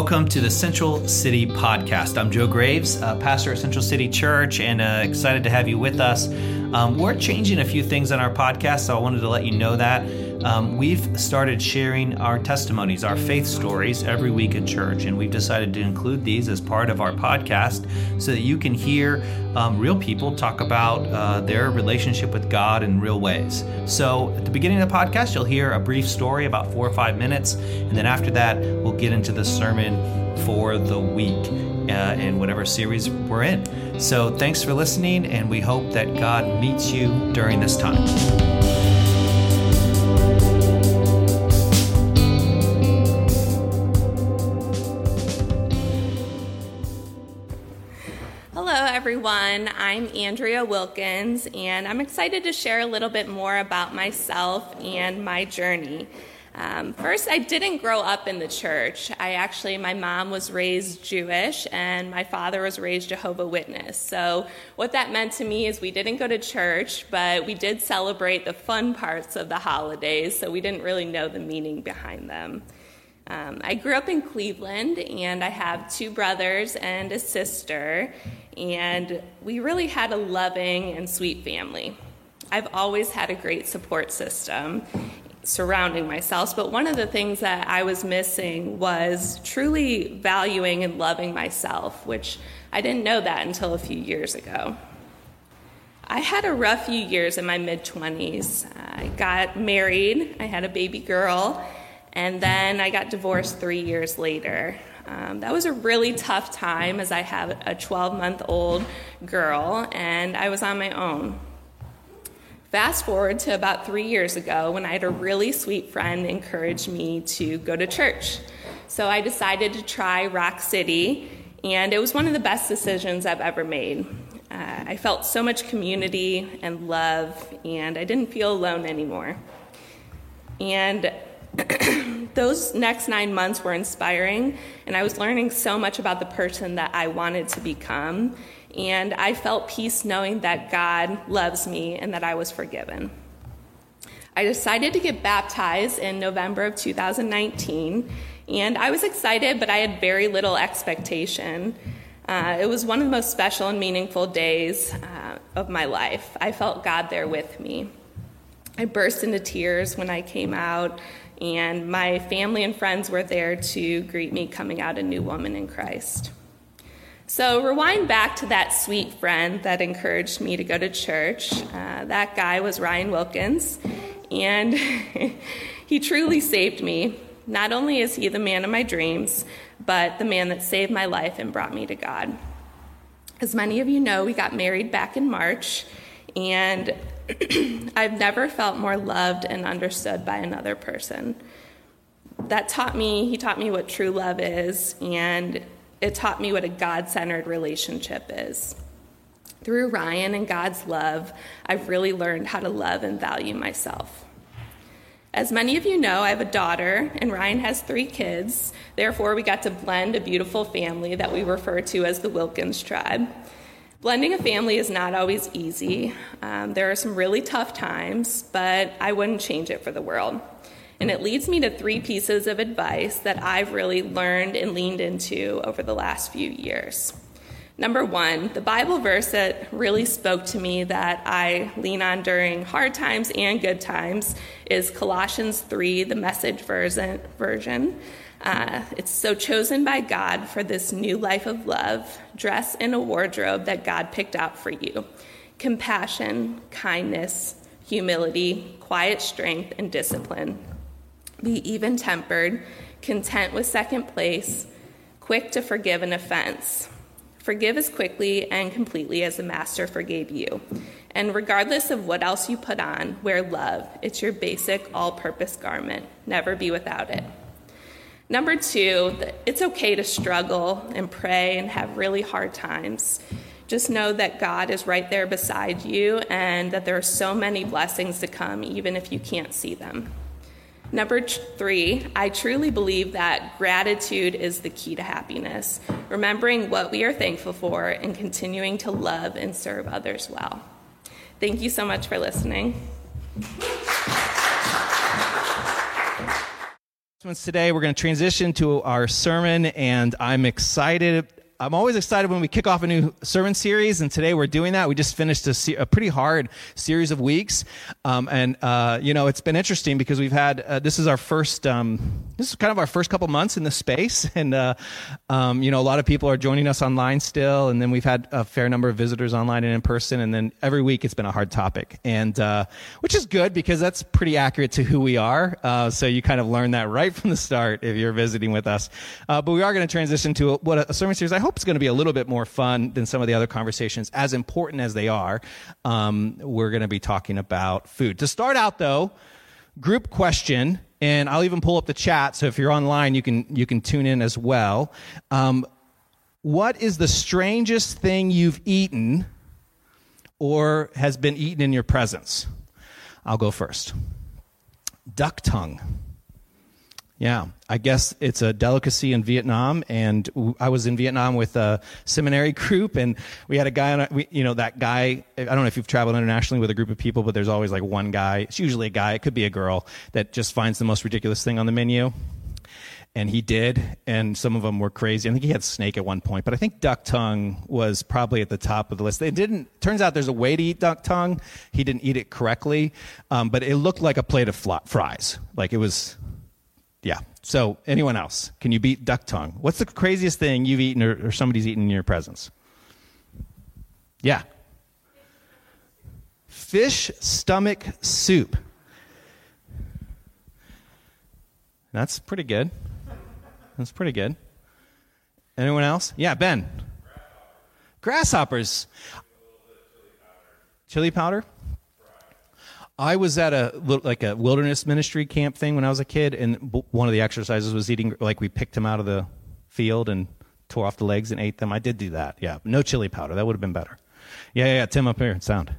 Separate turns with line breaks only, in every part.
welcome to the Central City Podcast. I'm Joe Graves, uh, pastor at Central City Church, and uh, excited to have you with us. Um, we're changing a few things on our podcast, so I wanted to let you know that. Um, we've started sharing our testimonies, our faith stories every week in church, and we've decided to include these as part of our podcast so that you can hear um, real people talk about uh, their relationship with God in real ways. So, at the beginning of the podcast, you'll hear a brief story about four or five minutes, and then after that, we'll get into the sermon for the week uh, in whatever series we're in. So, thanks for listening, and we hope that God meets you during this time.
Everyone. I'm Andrea Wilkins, and I'm excited to share a little bit more about myself and my journey. Um, first, I didn't grow up in the church. I actually, my mom was raised Jewish, and my father was raised Jehovah Witness. So, what that meant to me is we didn't go to church, but we did celebrate the fun parts of the holidays, so we didn't really know the meaning behind them. Um, I grew up in Cleveland, and I have two brothers and a sister and we really had a loving and sweet family. I've always had a great support system surrounding myself, but one of the things that I was missing was truly valuing and loving myself, which I didn't know that until a few years ago. I had a rough few years in my mid 20s. I got married, I had a baby girl, and then I got divorced three years later. Um, that was a really tough time as I have a 12 month old girl and I was on my own. Fast forward to about three years ago when I had a really sweet friend encourage me to go to church. So I decided to try Rock City, and it was one of the best decisions I've ever made. Uh, I felt so much community and love, and I didn't feel alone anymore. And those next nine months were inspiring, and I was learning so much about the person that I wanted to become. And I felt peace knowing that God loves me and that I was forgiven. I decided to get baptized in November of 2019, and I was excited, but I had very little expectation. Uh, it was one of the most special and meaningful days uh, of my life. I felt God there with me. I burst into tears when I came out and my family and friends were there to greet me coming out a new woman in Christ. So, rewind back to that sweet friend that encouraged me to go to church. Uh, that guy was Ryan Wilkins, and he truly saved me. Not only is he the man of my dreams, but the man that saved my life and brought me to God. As many of you know, we got married back in March, and I've never felt more loved and understood by another person. That taught me, he taught me what true love is, and it taught me what a God centered relationship is. Through Ryan and God's love, I've really learned how to love and value myself. As many of you know, I have a daughter, and Ryan has three kids. Therefore, we got to blend a beautiful family that we refer to as the Wilkins tribe. Blending a family is not always easy. Um, there are some really tough times, but I wouldn't change it for the world. And it leads me to three pieces of advice that I've really learned and leaned into over the last few years. Number one, the Bible verse that really spoke to me that I lean on during hard times and good times is Colossians 3, the message version. Uh, it's so chosen by God for this new life of love. Dress in a wardrobe that God picked out for you compassion, kindness, humility, quiet strength, and discipline. Be even tempered, content with second place, quick to forgive an offense. Forgive as quickly and completely as the Master forgave you. And regardless of what else you put on, wear love. It's your basic all purpose garment. Never be without it. Number two, it's okay to struggle and pray and have really hard times. Just know that God is right there beside you and that there are so many blessings to come, even if you can't see them. Number three, I truly believe that gratitude is the key to happiness, remembering what we are thankful for and continuing to love and serve others well. Thank you so much for listening.
Today, we're going to transition to our sermon, and I'm excited I'm always excited when we kick off a new sermon series, and today we're doing that. We just finished a, se- a pretty hard series of weeks, um, and uh, you know it's been interesting because we've had uh, this is our first um, this is kind of our first couple months in the space, and uh, um, you know a lot of people are joining us online still, and then we've had a fair number of visitors online and in person, and then every week it's been a hard topic, and uh, which is good because that's pretty accurate to who we are. Uh, so you kind of learn that right from the start if you're visiting with us. Uh, but we are going to transition to a, what a, sermon series I hope hope it's going to be a little bit more fun than some of the other conversations, as important as they are. Um, we're going to be talking about food. To start out, though, group question, and I'll even pull up the chat. So if you're online, you can you can tune in as well. Um, what is the strangest thing you've eaten or has been eaten in your presence? I'll go first. Duck tongue. Yeah, I guess it's a delicacy in Vietnam, and I was in Vietnam with a seminary group, and we had a guy on, a, you know, that guy. I don't know if you've traveled internationally with a group of people, but there's always like one guy. It's usually a guy. It could be a girl that just finds the most ridiculous thing on the menu, and he did. And some of them were crazy. I think he had snake at one point, but I think duck tongue was probably at the top of the list. It didn't. Turns out there's a way to eat duck tongue. He didn't eat it correctly, um, but it looked like a plate of fries. Like it was yeah. So, anyone else? Can you beat duck tongue? What's the craziest thing you've eaten or, or somebody's eaten in your presence? Yeah. Fish stomach soup. That's pretty good. That's pretty good. Anyone else? Yeah, Ben. Grasshoppers. Chili powder? I was at a like a wilderness ministry camp thing when I was a kid, and one of the exercises was eating like we picked him out of the field and tore off the legs and ate them. I did do that. Yeah, no chili powder. That would have been better. Yeah, yeah, yeah. Tim up here. Sound.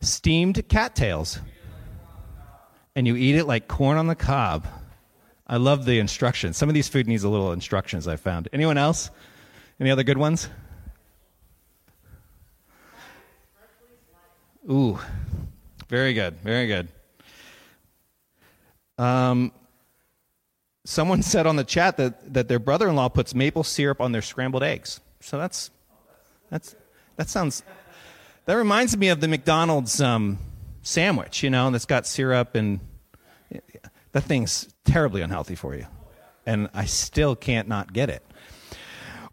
Steamed cattails. And you eat it like corn on the cob. I love the instructions. Some of these food needs a little instructions. I found. Anyone else? Any other good ones? Ooh, very good, very good. Um, someone said on the chat that, that their brother-in-law puts maple syrup on their scrambled eggs. So that's that's that sounds that reminds me of the McDonald's um, sandwich, you know, that's got syrup and that thing's terribly unhealthy for you, and I still can't not get it.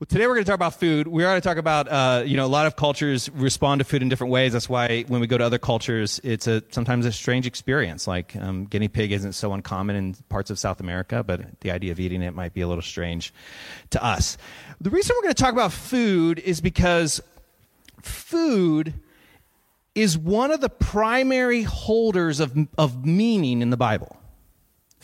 Today we're going to talk about food. We are going to talk about, uh, you know, a lot of cultures respond to food in different ways. That's why when we go to other cultures, it's a sometimes a strange experience. Like um, guinea pig isn't so uncommon in parts of South America, but the idea of eating it might be a little strange to us. The reason we're going to talk about food is because food is one of the primary holders of, of meaning in the Bible.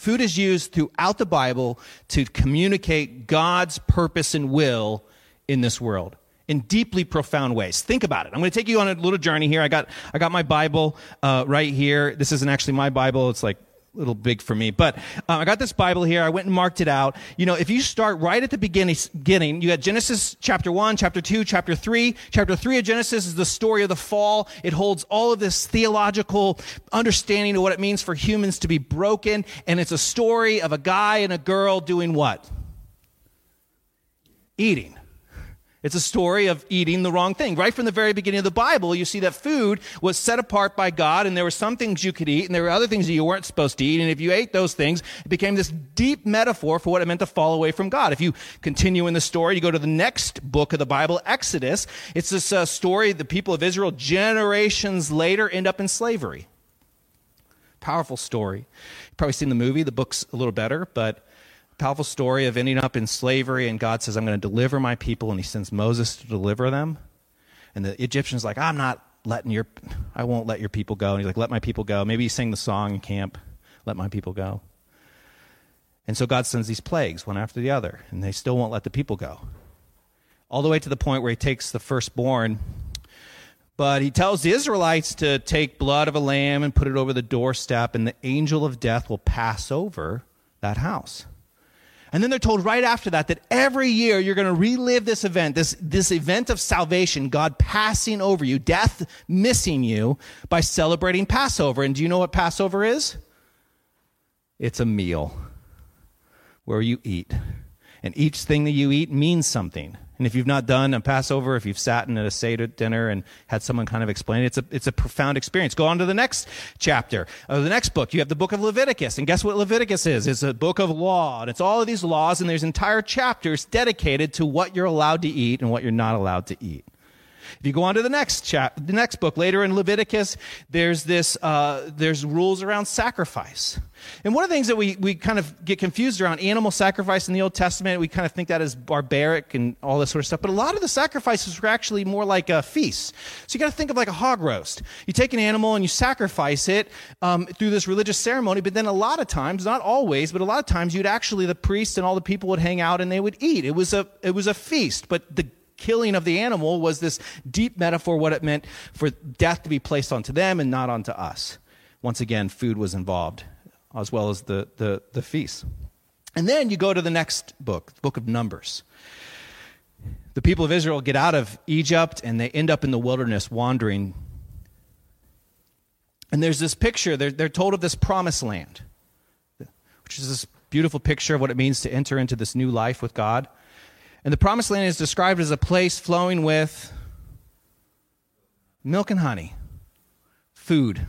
Food is used throughout the Bible to communicate God's purpose and will in this world in deeply profound ways. Think about it. I'm going to take you on a little journey here. I got I got my Bible uh, right here. This isn't actually my Bible. It's like little big for me. But um, I got this Bible here. I went and marked it out. You know, if you start right at the beginning, beginning, you got Genesis chapter 1, chapter 2, chapter 3. Chapter 3 of Genesis is the story of the fall. It holds all of this theological understanding of what it means for humans to be broken. And it's a story of a guy and a girl doing what? Eating. It's a story of eating the wrong thing. Right from the very beginning of the Bible, you see that food was set apart by God, and there were some things you could eat, and there were other things that you weren't supposed to eat. And if you ate those things, it became this deep metaphor for what it meant to fall away from God. If you continue in the story, you go to the next book of the Bible, Exodus. It's this uh, story the people of Israel, generations later, end up in slavery. Powerful story. You've probably seen the movie. The book's a little better, but powerful story of ending up in slavery, and God says, I'm going to deliver my people, and he sends Moses to deliver them. And the Egyptian's like, I'm not letting your, I won't let your people go. And he's like, let my people go. Maybe he sang the song in camp, let my people go. And so God sends these plagues, one after the other, and they still won't let the people go. All the way to the point where he takes the firstborn, but he tells the Israelites to take blood of a lamb and put it over the doorstep, and the angel of death will pass over that house. And then they're told right after that that every year you're going to relive this event, this, this event of salvation, God passing over you, death missing you by celebrating Passover. And do you know what Passover is? it's a meal where you eat. And each thing that you eat means something. And if you've not done a Passover, if you've sat in at a Seder dinner and had someone kind of explain it, it's a, it's a profound experience. Go on to the next chapter, or the next book. You have the book of Leviticus. And guess what Leviticus is? It's a book of law. And it's all of these laws, and there's entire chapters dedicated to what you're allowed to eat and what you're not allowed to eat. If you go on to the next chap, the next book later in Leviticus, there's this, uh, there's rules around sacrifice. And one of the things that we, we kind of get confused around animal sacrifice in the Old Testament, we kind of think that is barbaric and all this sort of stuff. But a lot of the sacrifices were actually more like a feast. So you got to think of like a hog roast. You take an animal and you sacrifice it um, through this religious ceremony. But then a lot of times, not always, but a lot of times, you'd actually the priest and all the people would hang out and they would eat. It was a it was a feast. But the killing of the animal was this deep metaphor what it meant for death to be placed onto them and not onto us. Once again, food was involved, as well as the, the, the feast. And then you go to the next book, the book of Numbers. The people of Israel get out of Egypt and they end up in the wilderness wandering. And there's this picture, they're, they're told of this promised land, which is this beautiful picture of what it means to enter into this new life with God. And the promised land is described as a place flowing with milk and honey, food,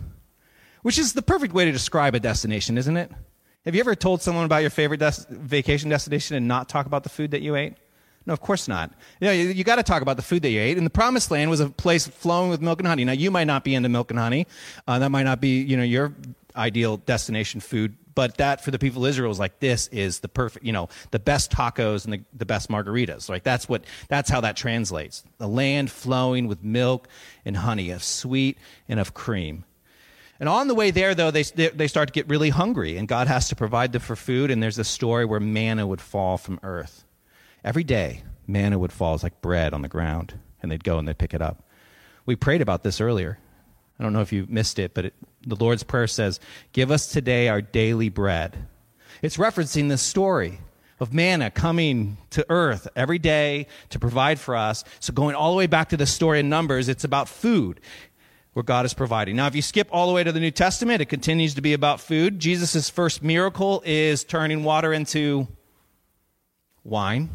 which is the perfect way to describe a destination, isn't it? Have you ever told someone about your favorite des- vacation destination and not talk about the food that you ate? No, of course not. You, know, you, you got to talk about the food that you ate. And the Promised Land was a place flowing with milk and honey. Now, you might not be into milk and honey. Uh, that might not be, you know, your ideal destination food but that for the people of Israel was like this is the perfect, you know, the best tacos and the, the best margaritas. Like that's what that's how that translates. The land flowing with milk and honey, of sweet and of cream. And on the way there, though, they, they start to get really hungry, and God has to provide them for food. And there's a story where manna would fall from earth. Every day, manna would fall as like bread on the ground, and they'd go and they'd pick it up. We prayed about this earlier. I don't know if you missed it, but it, the Lord's Prayer says, Give us today our daily bread. It's referencing this story of manna coming to earth every day to provide for us. So, going all the way back to the story in Numbers, it's about food where God is providing. Now, if you skip all the way to the New Testament, it continues to be about food. Jesus' first miracle is turning water into wine.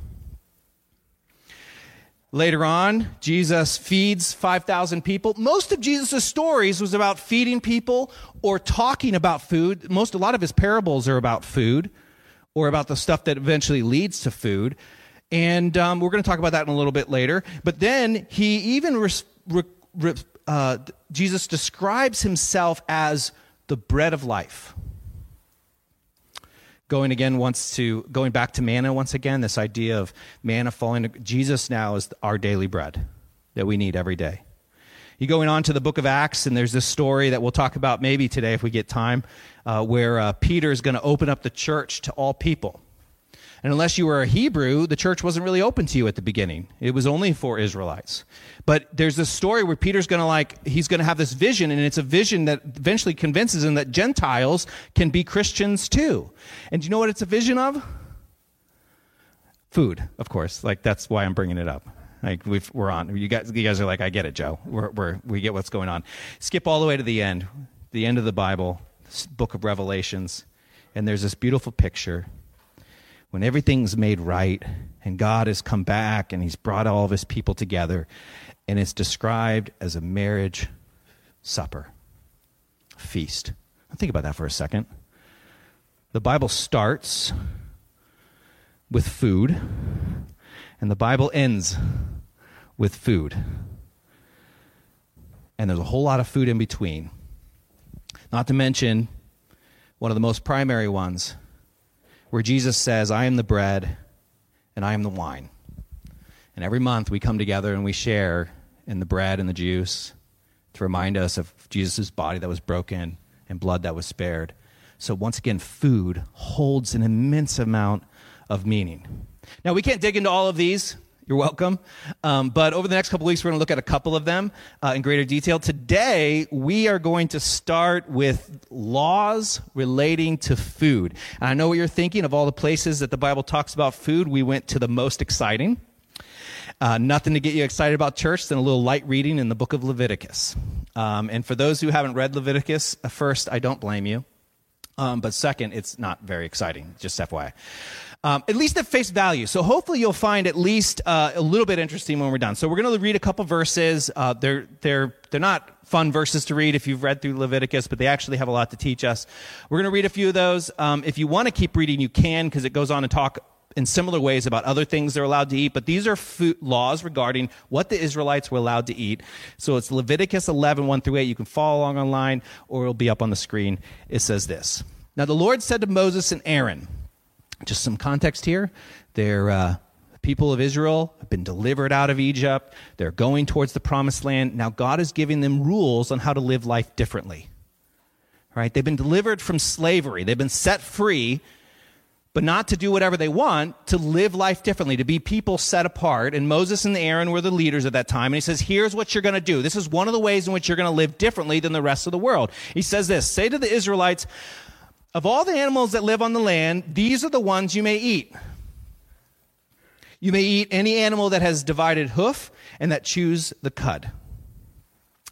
Later on, Jesus feeds 5,000 people. Most of Jesus' stories was about feeding people or talking about food. Most, a lot of his parables are about food or about the stuff that eventually leads to food. And um, we're going to talk about that in a little bit later. But then he even, re, re, uh, Jesus describes himself as the bread of life going again once to going back to manna once again this idea of manna falling to, jesus now is our daily bread that we need every day. You going on to the book of acts and there's this story that we'll talk about maybe today if we get time uh, where uh, peter is going to open up the church to all people and unless you were a Hebrew, the church wasn't really open to you at the beginning. It was only for Israelites. But there's this story where Peter's going to like, he's going to have this vision, and it's a vision that eventually convinces him that Gentiles can be Christians too. And do you know what it's a vision of? Food, of course. Like, that's why I'm bringing it up. Like we are on. You guys, you guys are like, I get it, Joe. We're, we're, we get what's going on. Skip all the way to the end, the end of the Bible, book of Revelations, and there's this beautiful picture when everything's made right and God has come back and he's brought all of his people together and it's described as a marriage supper, feast. Think about that for a second. The Bible starts with food and the Bible ends with food. And there's a whole lot of food in between. Not to mention one of the most primary ones where Jesus says, I am the bread and I am the wine. And every month we come together and we share in the bread and the juice to remind us of Jesus' body that was broken and blood that was spared. So, once again, food holds an immense amount of meaning. Now, we can't dig into all of these you're welcome. Um, but over the next couple weeks, we're going to look at a couple of them uh, in greater detail. Today, we are going to start with laws relating to food. And I know what you're thinking of all the places that the Bible talks about food. We went to the most exciting. Uh, nothing to get you excited about church than a little light reading in the book of Leviticus. Um, and for those who haven't read Leviticus, uh, first, I don't blame you. Um, but second, it's not very exciting, just FYI. Um, at least at face value. So hopefully you'll find at least uh, a little bit interesting when we're done. So we're going to read a couple verses. Uh, they're they're they're not fun verses to read if you've read through Leviticus, but they actually have a lot to teach us. We're going to read a few of those. Um, if you want to keep reading, you can because it goes on to talk in similar ways about other things they're allowed to eat, but these are food, laws regarding what the Israelites were allowed to eat. So it's Leviticus 11, 1 through 8. You can follow along online or it'll be up on the screen. It says this. Now the Lord said to Moses and Aaron, just some context here. They're uh, people of Israel have been delivered out of Egypt. They're going towards the promised land. Now God is giving them rules on how to live life differently. Right? They've been delivered from slavery. They've been set free, but not to do whatever they want, to live life differently, to be people set apart. And Moses and Aaron were the leaders at that time. And he says, here's what you're going to do. This is one of the ways in which you're going to live differently than the rest of the world. He says this, say to the Israelites, of all the animals that live on the land, these are the ones you may eat. You may eat any animal that has divided hoof and that chews the cud.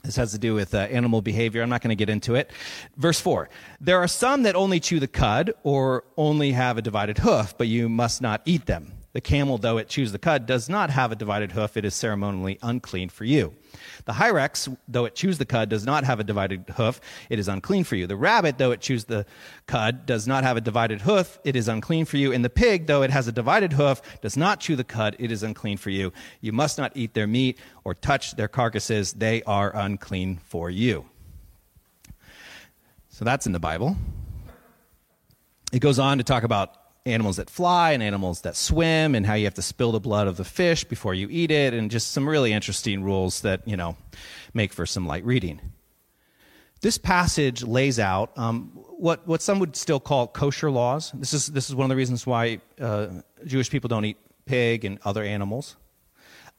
This has to do with uh, animal behavior. I'm not going to get into it. Verse 4 There are some that only chew the cud or only have a divided hoof, but you must not eat them. The camel, though it chews the cud, does not have a divided hoof. It is ceremonially unclean for you. The hyrax, though it chews the cud, does not have a divided hoof. It is unclean for you. The rabbit, though it chews the cud, does not have a divided hoof. It is unclean for you. And the pig, though it has a divided hoof, does not chew the cud. It is unclean for you. You must not eat their meat or touch their carcasses. They are unclean for you. So that's in the Bible. It goes on to talk about animals that fly and animals that swim and how you have to spill the blood of the fish before you eat it and just some really interesting rules that you know make for some light reading this passage lays out um, what, what some would still call kosher laws this is, this is one of the reasons why uh, jewish people don't eat pig and other animals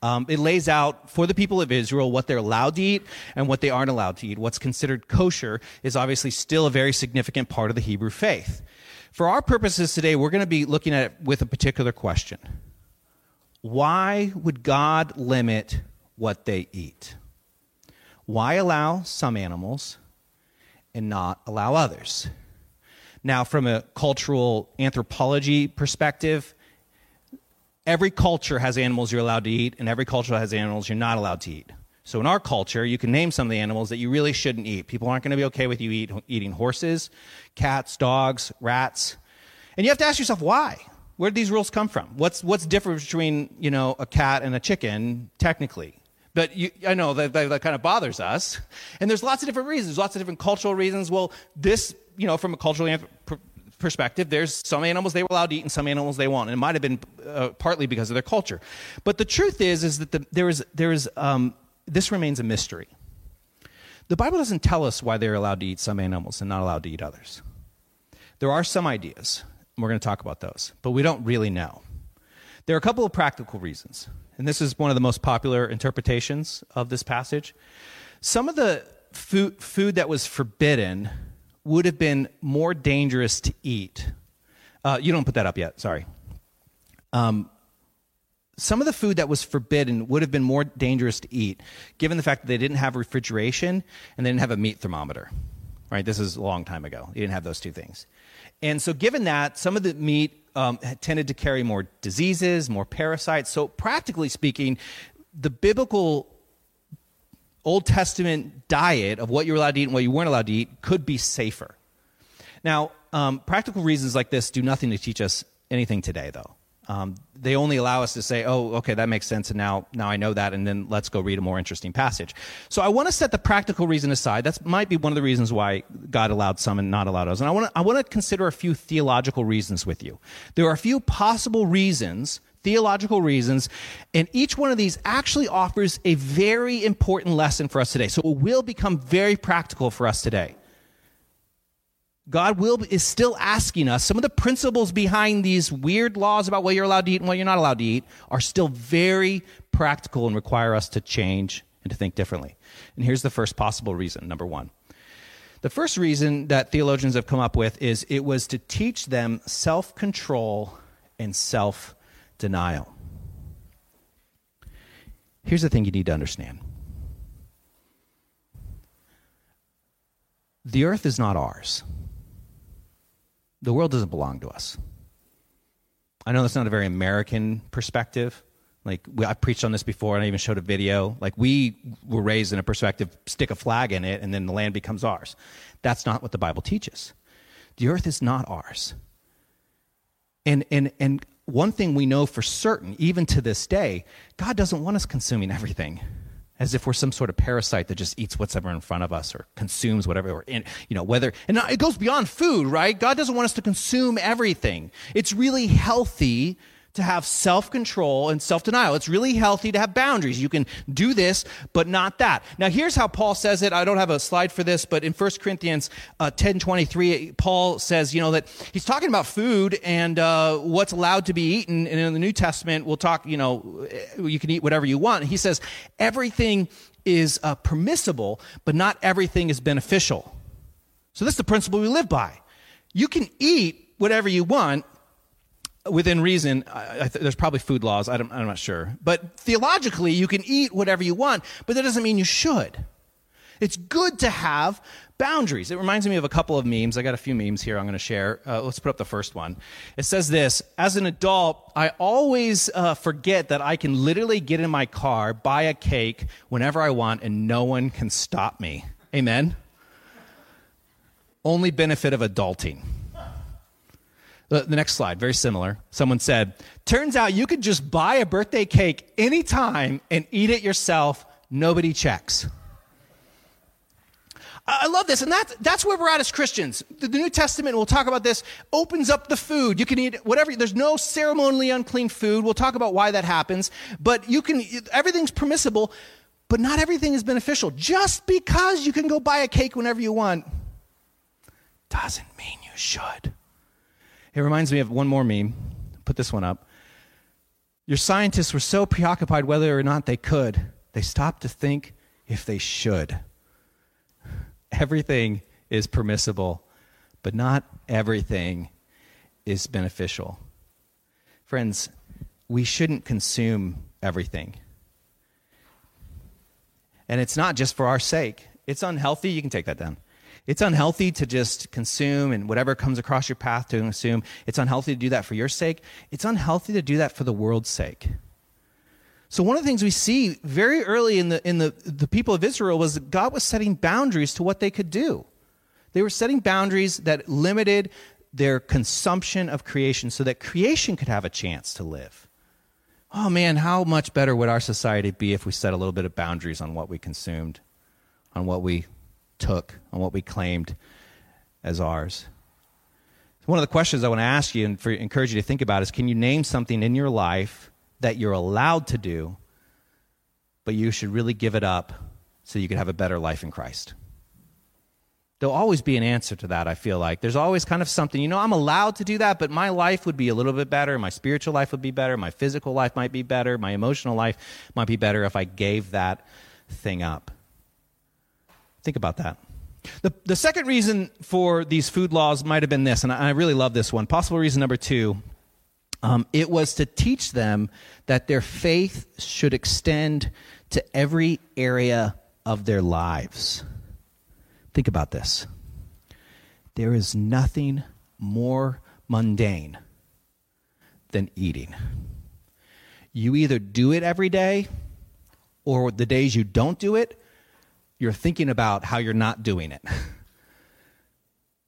um, it lays out for the people of Israel what they're allowed to eat and what they aren't allowed to eat. What's considered kosher is obviously still a very significant part of the Hebrew faith. For our purposes today, we're going to be looking at it with a particular question Why would God limit what they eat? Why allow some animals and not allow others? Now, from a cultural anthropology perspective, every culture has animals you're allowed to eat, and every culture has animals you're not allowed to eat. So in our culture, you can name some of the animals that you really shouldn't eat. People aren't going to be okay with you eat, eating horses, cats, dogs, rats. And you have to ask yourself why. Where did these rules come from? What's what's different between you know a cat and a chicken technically? But you, I know that, that, that kind of bothers us. And there's lots of different reasons, lots of different cultural reasons. Well, this you know from a cultural perspective, there's some animals they were allowed to eat and some animals they won't. And it might have been uh, partly because of their culture. But the truth is, is that the, there is there is um, this remains a mystery. The Bible doesn't tell us why they're allowed to eat some animals and not allowed to eat others. There are some ideas, and we're going to talk about those, but we don't really know. There are a couple of practical reasons, and this is one of the most popular interpretations of this passage. Some of the food, food that was forbidden would have been more dangerous to eat. Uh, you don't put that up yet, sorry. Um, some of the food that was forbidden would have been more dangerous to eat, given the fact that they didn't have refrigeration and they didn't have a meat thermometer. Right? This is a long time ago. You didn't have those two things. And so, given that, some of the meat um, tended to carry more diseases, more parasites. So, practically speaking, the biblical Old Testament diet of what you were allowed to eat and what you weren't allowed to eat could be safer. Now, um, practical reasons like this do nothing to teach us anything today, though. Um, they only allow us to say, "Oh, okay, that makes sense," and now now I know that, and then let's go read a more interesting passage. So I want to set the practical reason aside. That might be one of the reasons why God allowed some and not allowed others. And I want to I want to consider a few theological reasons with you. There are a few possible reasons theological reasons. And each one of these actually offers a very important lesson for us today. So it will become very practical for us today. God will is still asking us. Some of the principles behind these weird laws about what you're allowed to eat and what you're not allowed to eat are still very practical and require us to change and to think differently. And here's the first possible reason. Number one. The first reason that theologians have come up with is it was to teach them self control and self denial. Here's the thing you need to understand the earth is not ours. The world doesn't belong to us. I know that's not a very American perspective. Like we, I preached on this before, and I even showed a video. Like we were raised in a perspective: stick a flag in it, and then the land becomes ours. That's not what the Bible teaches. The earth is not ours. And and and one thing we know for certain, even to this day, God doesn't want us consuming everything as if we're some sort of parasite that just eats whatever in front of us or consumes whatever we're in, you know, whether, and it goes beyond food, right? God doesn't want us to consume everything. It's really healthy to have self control and self denial. It's really healthy to have boundaries. You can do this, but not that. Now, here's how Paul says it. I don't have a slide for this, but in 1 Corinthians uh, 10 23, Paul says, you know, that he's talking about food and uh, what's allowed to be eaten. And in the New Testament, we'll talk, you know, you can eat whatever you want. He says, everything is uh, permissible, but not everything is beneficial. So, this is the principle we live by. You can eat whatever you want, within reason, I, I th- there's probably food laws. I am not sure. But theologically, you can eat whatever you want, but that doesn't mean you should. It's good to have boundaries. It reminds me of a couple of memes. I got a few memes here I'm going to share. Uh, let's put up the first one. It says this As an adult, I always uh, forget that I can literally get in my car, buy a cake whenever I want, and no one can stop me. Amen? Only benefit of adulting. The, next slide, very similar. Someone said, Turns out you could just buy a birthday cake anytime and eat it yourself. Nobody checks. I love this, and that's, that's where we're at as Christians. The New Testament, we'll talk about this, opens up the food. You can eat whatever, there's no ceremonially unclean food. We'll talk about why that happens. But you can, everything's permissible, but not everything is beneficial. Just because you can go buy a cake whenever you want doesn't mean you should. It reminds me of one more meme. Put this one up. Your scientists were so preoccupied whether or not they could, they stopped to think if they should. Everything is permissible, but not everything is beneficial. Friends, we shouldn't consume everything. And it's not just for our sake. It's unhealthy. You can take that down. It's unhealthy to just consume and whatever comes across your path to consume. It's unhealthy to do that for your sake. It's unhealthy to do that for the world's sake. So one of the things we see very early in the in the, the people of Israel was that God was setting boundaries to what they could do. They were setting boundaries that limited their consumption of creation so that creation could have a chance to live. Oh man, how much better would our society be if we set a little bit of boundaries on what we consumed, on what we took, on what we claimed as ours. One of the questions I want to ask you and for, encourage you to think about is can you name something in your life that you're allowed to do, but you should really give it up so you could have a better life in Christ? There'll always be an answer to that, I feel like. There's always kind of something, you know, I'm allowed to do that, but my life would be a little bit better. My spiritual life would be better. My physical life might be better. My emotional life might be better if I gave that thing up. Think about that. The, the second reason for these food laws might have been this, and I, I really love this one. Possible reason number two um, it was to teach them that their faith should extend to every area of their lives. Think about this. There is nothing more mundane than eating. You either do it every day, or the days you don't do it, you're thinking about how you're not doing it.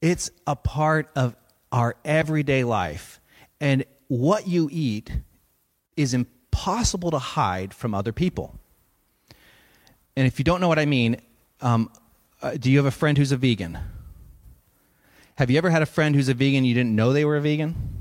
It's a part of our everyday life. And what you eat is impossible to hide from other people. And if you don't know what I mean, um, uh, do you have a friend who's a vegan? Have you ever had a friend who's a vegan you didn't know they were a vegan?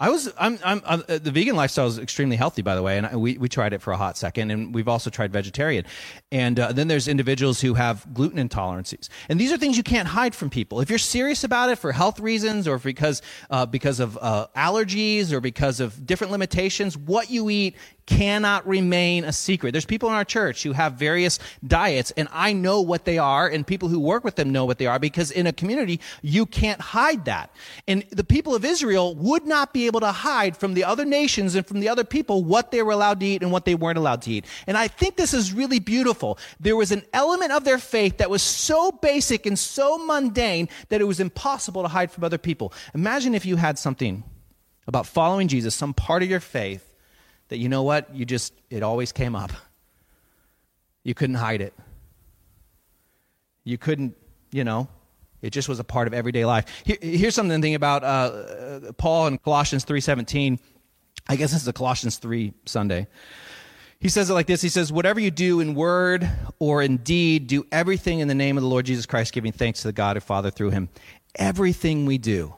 I was I'm, I'm, uh, the vegan lifestyle is extremely healthy, by the way, and I, we we tried it for a hot second, and we've also tried vegetarian. And uh, then there's individuals who have gluten intolerances, and these are things you can't hide from people. If you're serious about it for health reasons, or because uh, because of uh, allergies, or because of different limitations, what you eat cannot remain a secret. There's people in our church who have various diets, and I know what they are, and people who work with them know what they are because in a community, you can't hide that. And the people of Israel would not be able to hide from the other nations and from the other people what they were allowed to eat and what they weren't allowed to eat. And I think this is really beautiful. There was an element of their faith that was so basic and so mundane that it was impossible to hide from other people. Imagine if you had something about following Jesus, some part of your faith that you know what, you just, it always came up. You couldn't hide it. You couldn't, you know, it just was a part of everyday life. Here, here's something to think about uh, Paul in Colossians 3.17. I guess this is a Colossians 3 Sunday. He says it like this. He says, whatever you do in word or in deed, do everything in the name of the Lord Jesus Christ, giving thanks to the God and Father through him. Everything we do.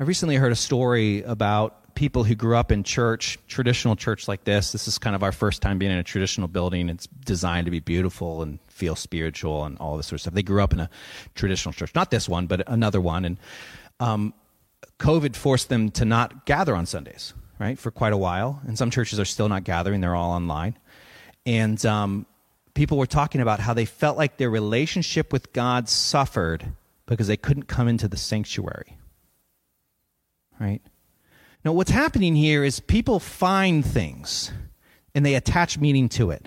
I recently heard a story about people who grew up in church, traditional church like this. This is kind of our first time being in a traditional building. It's designed to be beautiful and feel spiritual and all this sort of stuff. They grew up in a traditional church, not this one, but another one. And um, COVID forced them to not gather on Sundays, right, for quite a while. And some churches are still not gathering, they're all online. And um, people were talking about how they felt like their relationship with God suffered because they couldn't come into the sanctuary right? Now, what's happening here is people find things and they attach meaning to it.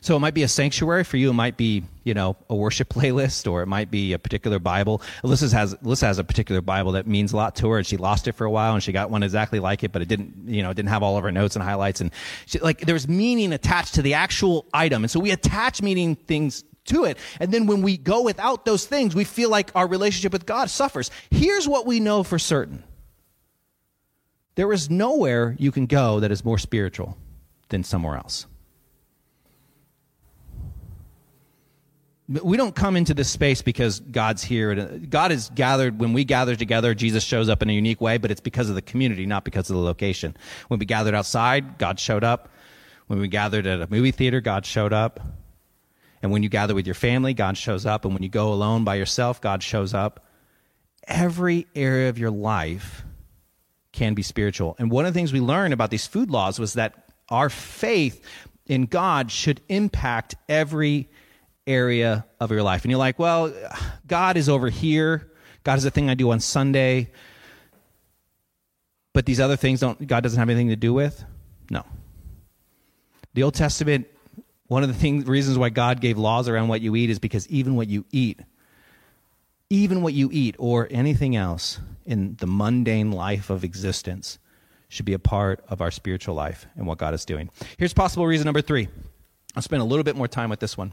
So it might be a sanctuary for you. It might be, you know, a worship playlist, or it might be a particular Bible. Alyssa has Alyssa has a particular Bible that means a lot to her, and she lost it for a while, and she got one exactly like it, but it didn't, you know, didn't have all of her notes and highlights, and she, like there's meaning attached to the actual item, and so we attach meaning things to it. And then when we go without those things, we feel like our relationship with God suffers. Here's what we know for certain there is nowhere you can go that is more spiritual than somewhere else. We don't come into this space because God's here. Uh, God is gathered, when we gather together, Jesus shows up in a unique way, but it's because of the community, not because of the location. When we gathered outside, God showed up. When we gathered at a movie theater, God showed up. And when you gather with your family, God shows up. And when you go alone by yourself, God shows up. Every area of your life can be spiritual. And one of the things we learned about these food laws was that our faith in God should impact every area of your life. And you're like, well, God is over here. God is a thing I do on Sunday. But these other things don't God doesn't have anything to do with? No. The Old Testament, one of the things reasons why God gave laws around what you eat is because even what you eat, even what you eat or anything else in the mundane life of existence should be a part of our spiritual life and what God is doing. Here's possible reason number three. I'll spend a little bit more time with this one.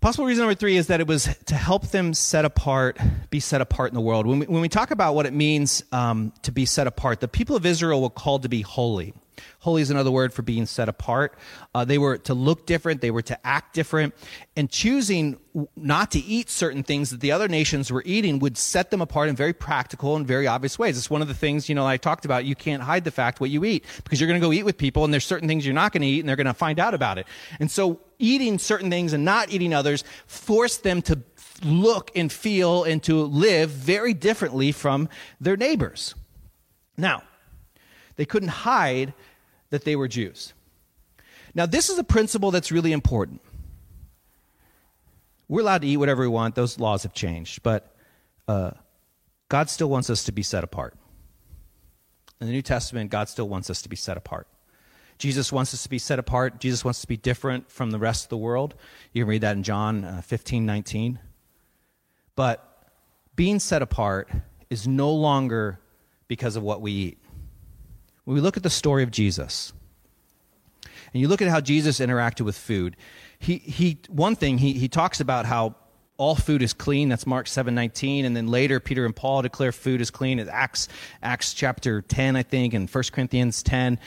Possible reason number three is that it was to help them set apart, be set apart in the world. When we, when we talk about what it means um, to be set apart, the people of Israel were called to be holy. Holy is another word for being set apart. Uh, they were to look different, they were to act different, and choosing not to eat certain things that the other nations were eating would set them apart in very practical and very obvious ways. It's one of the things, you know, I talked about. You can't hide the fact what you eat because you're going to go eat with people, and there's certain things you're not going to eat, and they're going to find out about it. And so, eating certain things and not eating others forced them to look and feel and to live very differently from their neighbors. Now, they couldn't hide that they were Jews. Now, this is a principle that's really important. We're allowed to eat whatever we want, those laws have changed, but uh, God still wants us to be set apart. In the New Testament, God still wants us to be set apart. Jesus wants us to be set apart. Jesus wants us to be different from the rest of the world. You can read that in John uh, 15, 19. But being set apart is no longer because of what we eat when we look at the story of Jesus, and you look at how Jesus interacted with food, he, he one thing he, he talks about how all food is clean. That's Mark seven nineteen, and then later Peter and Paul declare food is clean. It's Acts Acts chapter ten, I think, and 1 Corinthians ten.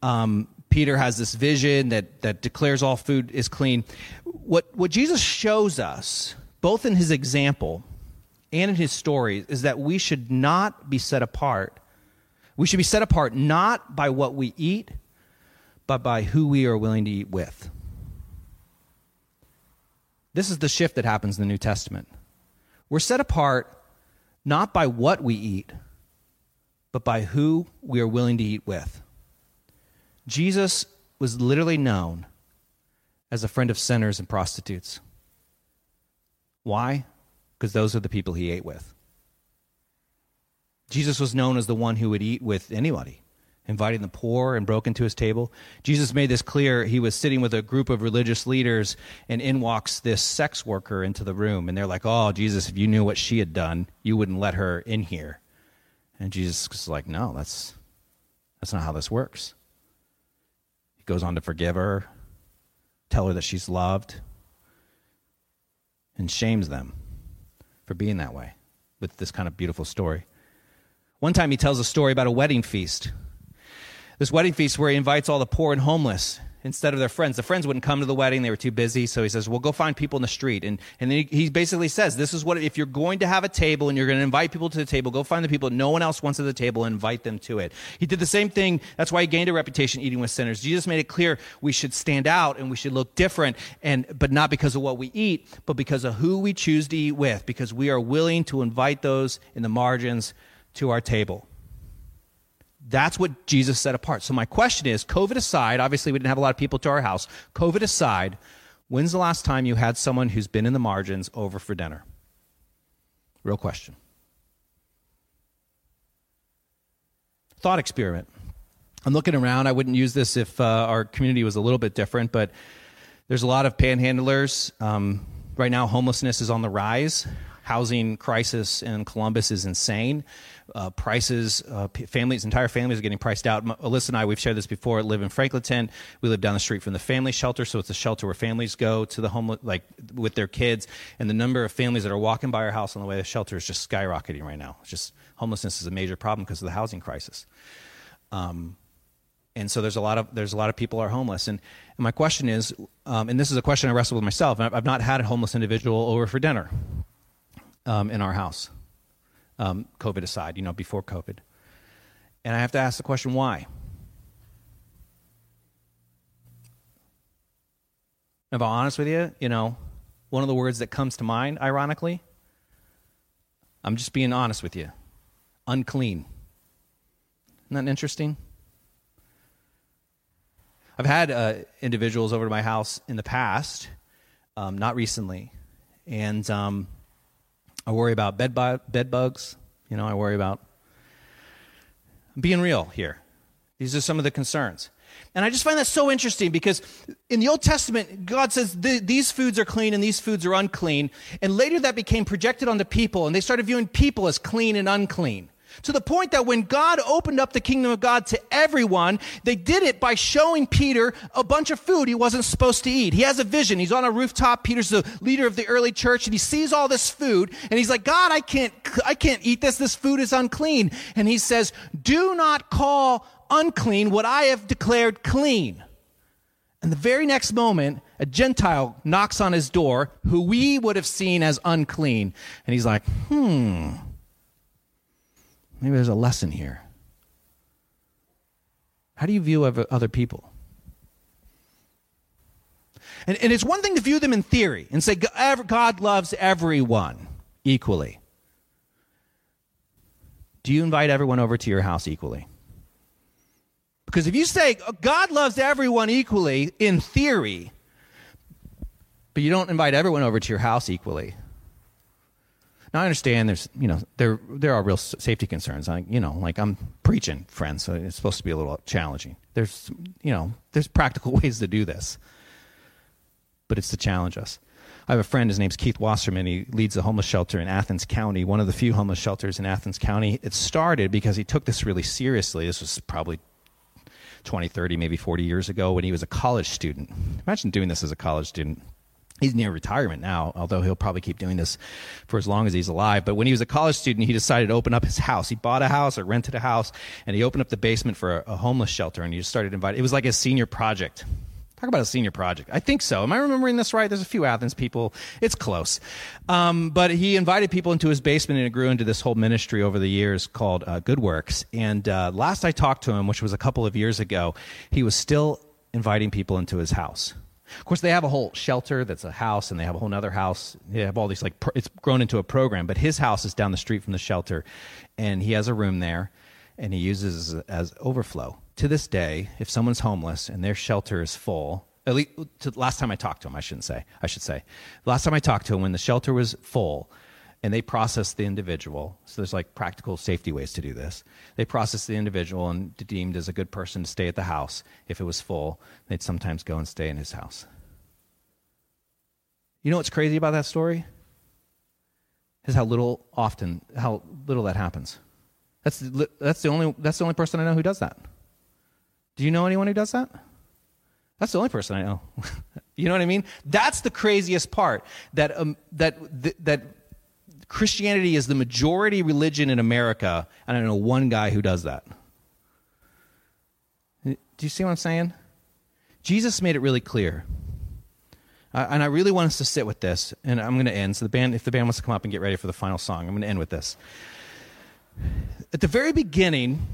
Um, Peter has this vision that that declares all food is clean. What what Jesus shows us, both in his example and in his story, is that we should not be set apart we should be set apart not by what we eat, but by who we are willing to eat with. This is the shift that happens in the New Testament. We're set apart not by what we eat, but by who we are willing to eat with. Jesus was literally known as a friend of sinners and prostitutes. Why? Because those are the people he ate with. Jesus was known as the one who would eat with anybody, inviting the poor and broken to his table. Jesus made this clear. He was sitting with a group of religious leaders, and in walks this sex worker into the room. And they're like, Oh, Jesus, if you knew what she had done, you wouldn't let her in here. And Jesus is like, No, that's, that's not how this works. He goes on to forgive her, tell her that she's loved, and shames them for being that way with this kind of beautiful story. One time he tells a story about a wedding feast. This wedding feast where he invites all the poor and homeless instead of their friends. The friends wouldn't come to the wedding, they were too busy. So he says, Well, go find people in the street. And, and then he, he basically says, This is what, if you're going to have a table and you're going to invite people to the table, go find the people no one else wants at the table and invite them to it. He did the same thing. That's why he gained a reputation eating with sinners. Jesus made it clear we should stand out and we should look different, and, but not because of what we eat, but because of who we choose to eat with, because we are willing to invite those in the margins to our table. That's what Jesus set apart. So, my question is COVID aside, obviously, we didn't have a lot of people to our house. COVID aside, when's the last time you had someone who's been in the margins over for dinner? Real question. Thought experiment. I'm looking around. I wouldn't use this if uh, our community was a little bit different, but there's a lot of panhandlers. Um, right now, homelessness is on the rise. Housing crisis in Columbus is insane uh, prices, uh, families, entire families are getting priced out. Alyssa and I, we've shared this before, live in Franklinton. We live down the street from the family shelter, so it's a shelter where families go to the home, like with their kids. And the number of families that are walking by our house on the way to the shelter is just skyrocketing right now. It's just homelessness is a major problem because of the housing crisis. Um, and so there's a lot of there's a lot of people are homeless. And, and my question is, um, and this is a question I wrestle with myself. I've not had a homeless individual over for dinner um, in our house um, COVID aside, you know, before COVID. And I have to ask the question why? If I'm honest with you, you know, one of the words that comes to mind, ironically, I'm just being honest with you unclean. Isn't that interesting? I've had uh, individuals over to my house in the past, um, not recently, and um, I worry about bed, bu- bed bugs. You know, I worry about being real here. These are some of the concerns. And I just find that so interesting because in the Old Testament, God says these foods are clean and these foods are unclean. And later that became projected onto people, and they started viewing people as clean and unclean. To the point that when God opened up the kingdom of God to everyone, they did it by showing Peter a bunch of food he wasn't supposed to eat. He has a vision. He's on a rooftop. Peter's the leader of the early church and he sees all this food and he's like, God, I can't, I can't eat this. This food is unclean. And he says, do not call unclean what I have declared clean. And the very next moment, a Gentile knocks on his door who we would have seen as unclean. And he's like, hmm, Maybe there's a lesson here. How do you view other people? And, and it's one thing to view them in theory and say God loves everyone equally. Do you invite everyone over to your house equally? Because if you say God loves everyone equally in theory, but you don't invite everyone over to your house equally, now I understand there's you know there there are real safety concerns. I you know like I'm preaching, friends, so it's supposed to be a little challenging. There's you know there's practical ways to do this, but it's to challenge us. I have a friend. His name's Keith Wasserman. He leads a homeless shelter in Athens County, one of the few homeless shelters in Athens County. It started because he took this really seriously. This was probably 20, 30, maybe 40 years ago when he was a college student. Imagine doing this as a college student he's near retirement now, although he'll probably keep doing this for as long as he's alive. But when he was a college student, he decided to open up his house. He bought a house or rented a house, and he opened up the basement for a, a homeless shelter, and he just started inviting. It was like a senior project. Talk about a senior project. I think so. Am I remembering this right? There's a few Athens people. It's close. Um, but he invited people into his basement and it grew into this whole ministry over the years called uh, Good Works. And uh, last I talked to him, which was a couple of years ago, he was still inviting people into his house. Of course, they have a whole shelter that's a house, and they have a whole other house. They have all these like it's grown into a program. But his house is down the street from the shelter, and he has a room there, and he uses as, as overflow. To this day, if someone's homeless and their shelter is full, at least to, last time I talked to him, I shouldn't say. I should say, last time I talked to him, when the shelter was full, and they process the individual. So there's like practical safety ways to do this. They process the individual and deemed as a good person to stay at the house. If it was full, they'd sometimes go and stay in his house. You know what's crazy about that story? Is how little often how little that happens. That's the, that's the only that's the only person I know who does that. Do you know anyone who does that? That's the only person I know. you know what I mean? That's the craziest part that um, that th- that Christianity is the majority religion in America, and I know one guy who does that. Do you see what I'm saying? Jesus made it really clear. Uh, and I really want us to sit with this, and I'm going to end. So the band, if the band wants to come up and get ready for the final song, I'm going to end with this. At the very beginning,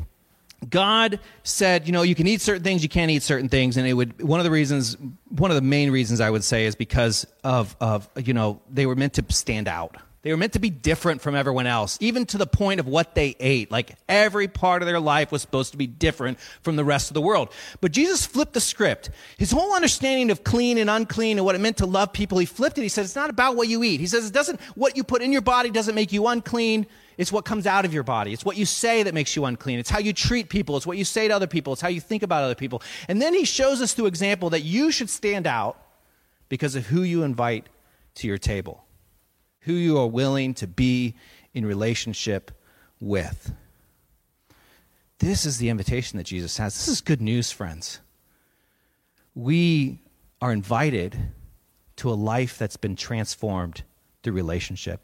God said, you know, you can eat certain things, you can't eat certain things, and it would. One of the reasons, one of the main reasons I would say is because of of you know they were meant to stand out. They were meant to be different from everyone else, even to the point of what they ate. Like every part of their life was supposed to be different from the rest of the world. But Jesus flipped the script. His whole understanding of clean and unclean and what it meant to love people, he flipped it. He said, it's not about what you eat. He says, it doesn't, what you put in your body doesn't make you unclean. It's what comes out of your body. It's what you say that makes you unclean. It's how you treat people. It's what you say to other people. It's how you think about other people. And then he shows us through example that you should stand out because of who you invite to your table who you are willing to be in relationship with. This is the invitation that Jesus has. This is good news, friends. We are invited to a life that's been transformed through relationship.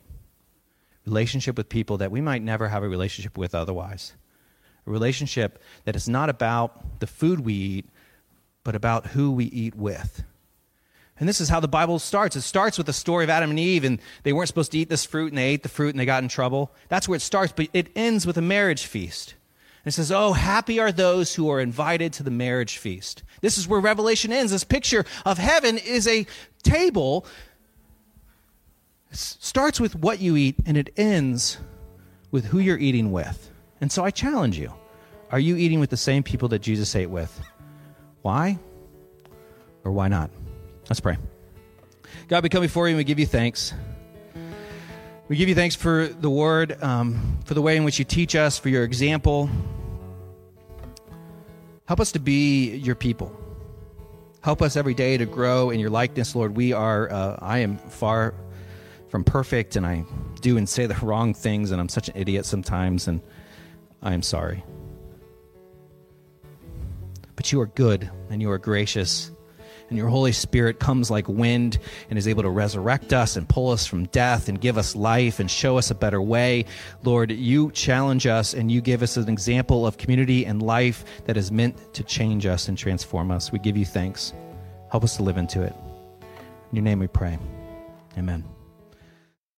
Relationship with people that we might never have a relationship with otherwise. A relationship that is not about the food we eat, but about who we eat with. And this is how the Bible starts. It starts with the story of Adam and Eve, and they weren't supposed to eat this fruit, and they ate the fruit, and they got in trouble. That's where it starts, but it ends with a marriage feast. And it says, Oh, happy are those who are invited to the marriage feast. This is where Revelation ends. This picture of heaven is a table. It starts with what you eat, and it ends with who you're eating with. And so I challenge you are you eating with the same people that Jesus ate with? Why? Or why not? Let's pray. God, we come before you and we give you thanks. We give you thanks for the word, um, for the way in which you teach us, for your example. Help us to be your people. Help us every day to grow in your likeness, Lord. We are, uh, I am far from perfect, and I do and say the wrong things, and I'm such an idiot sometimes, and I am sorry. But you are good, and you are gracious and your Holy Spirit comes like wind and is able to resurrect us and pull us from death and give us life and show us a better way. Lord, you challenge us and you give us an example of community and life that is meant to change us and transform us. We give you thanks. Help us to live into it. In your name we pray. Amen.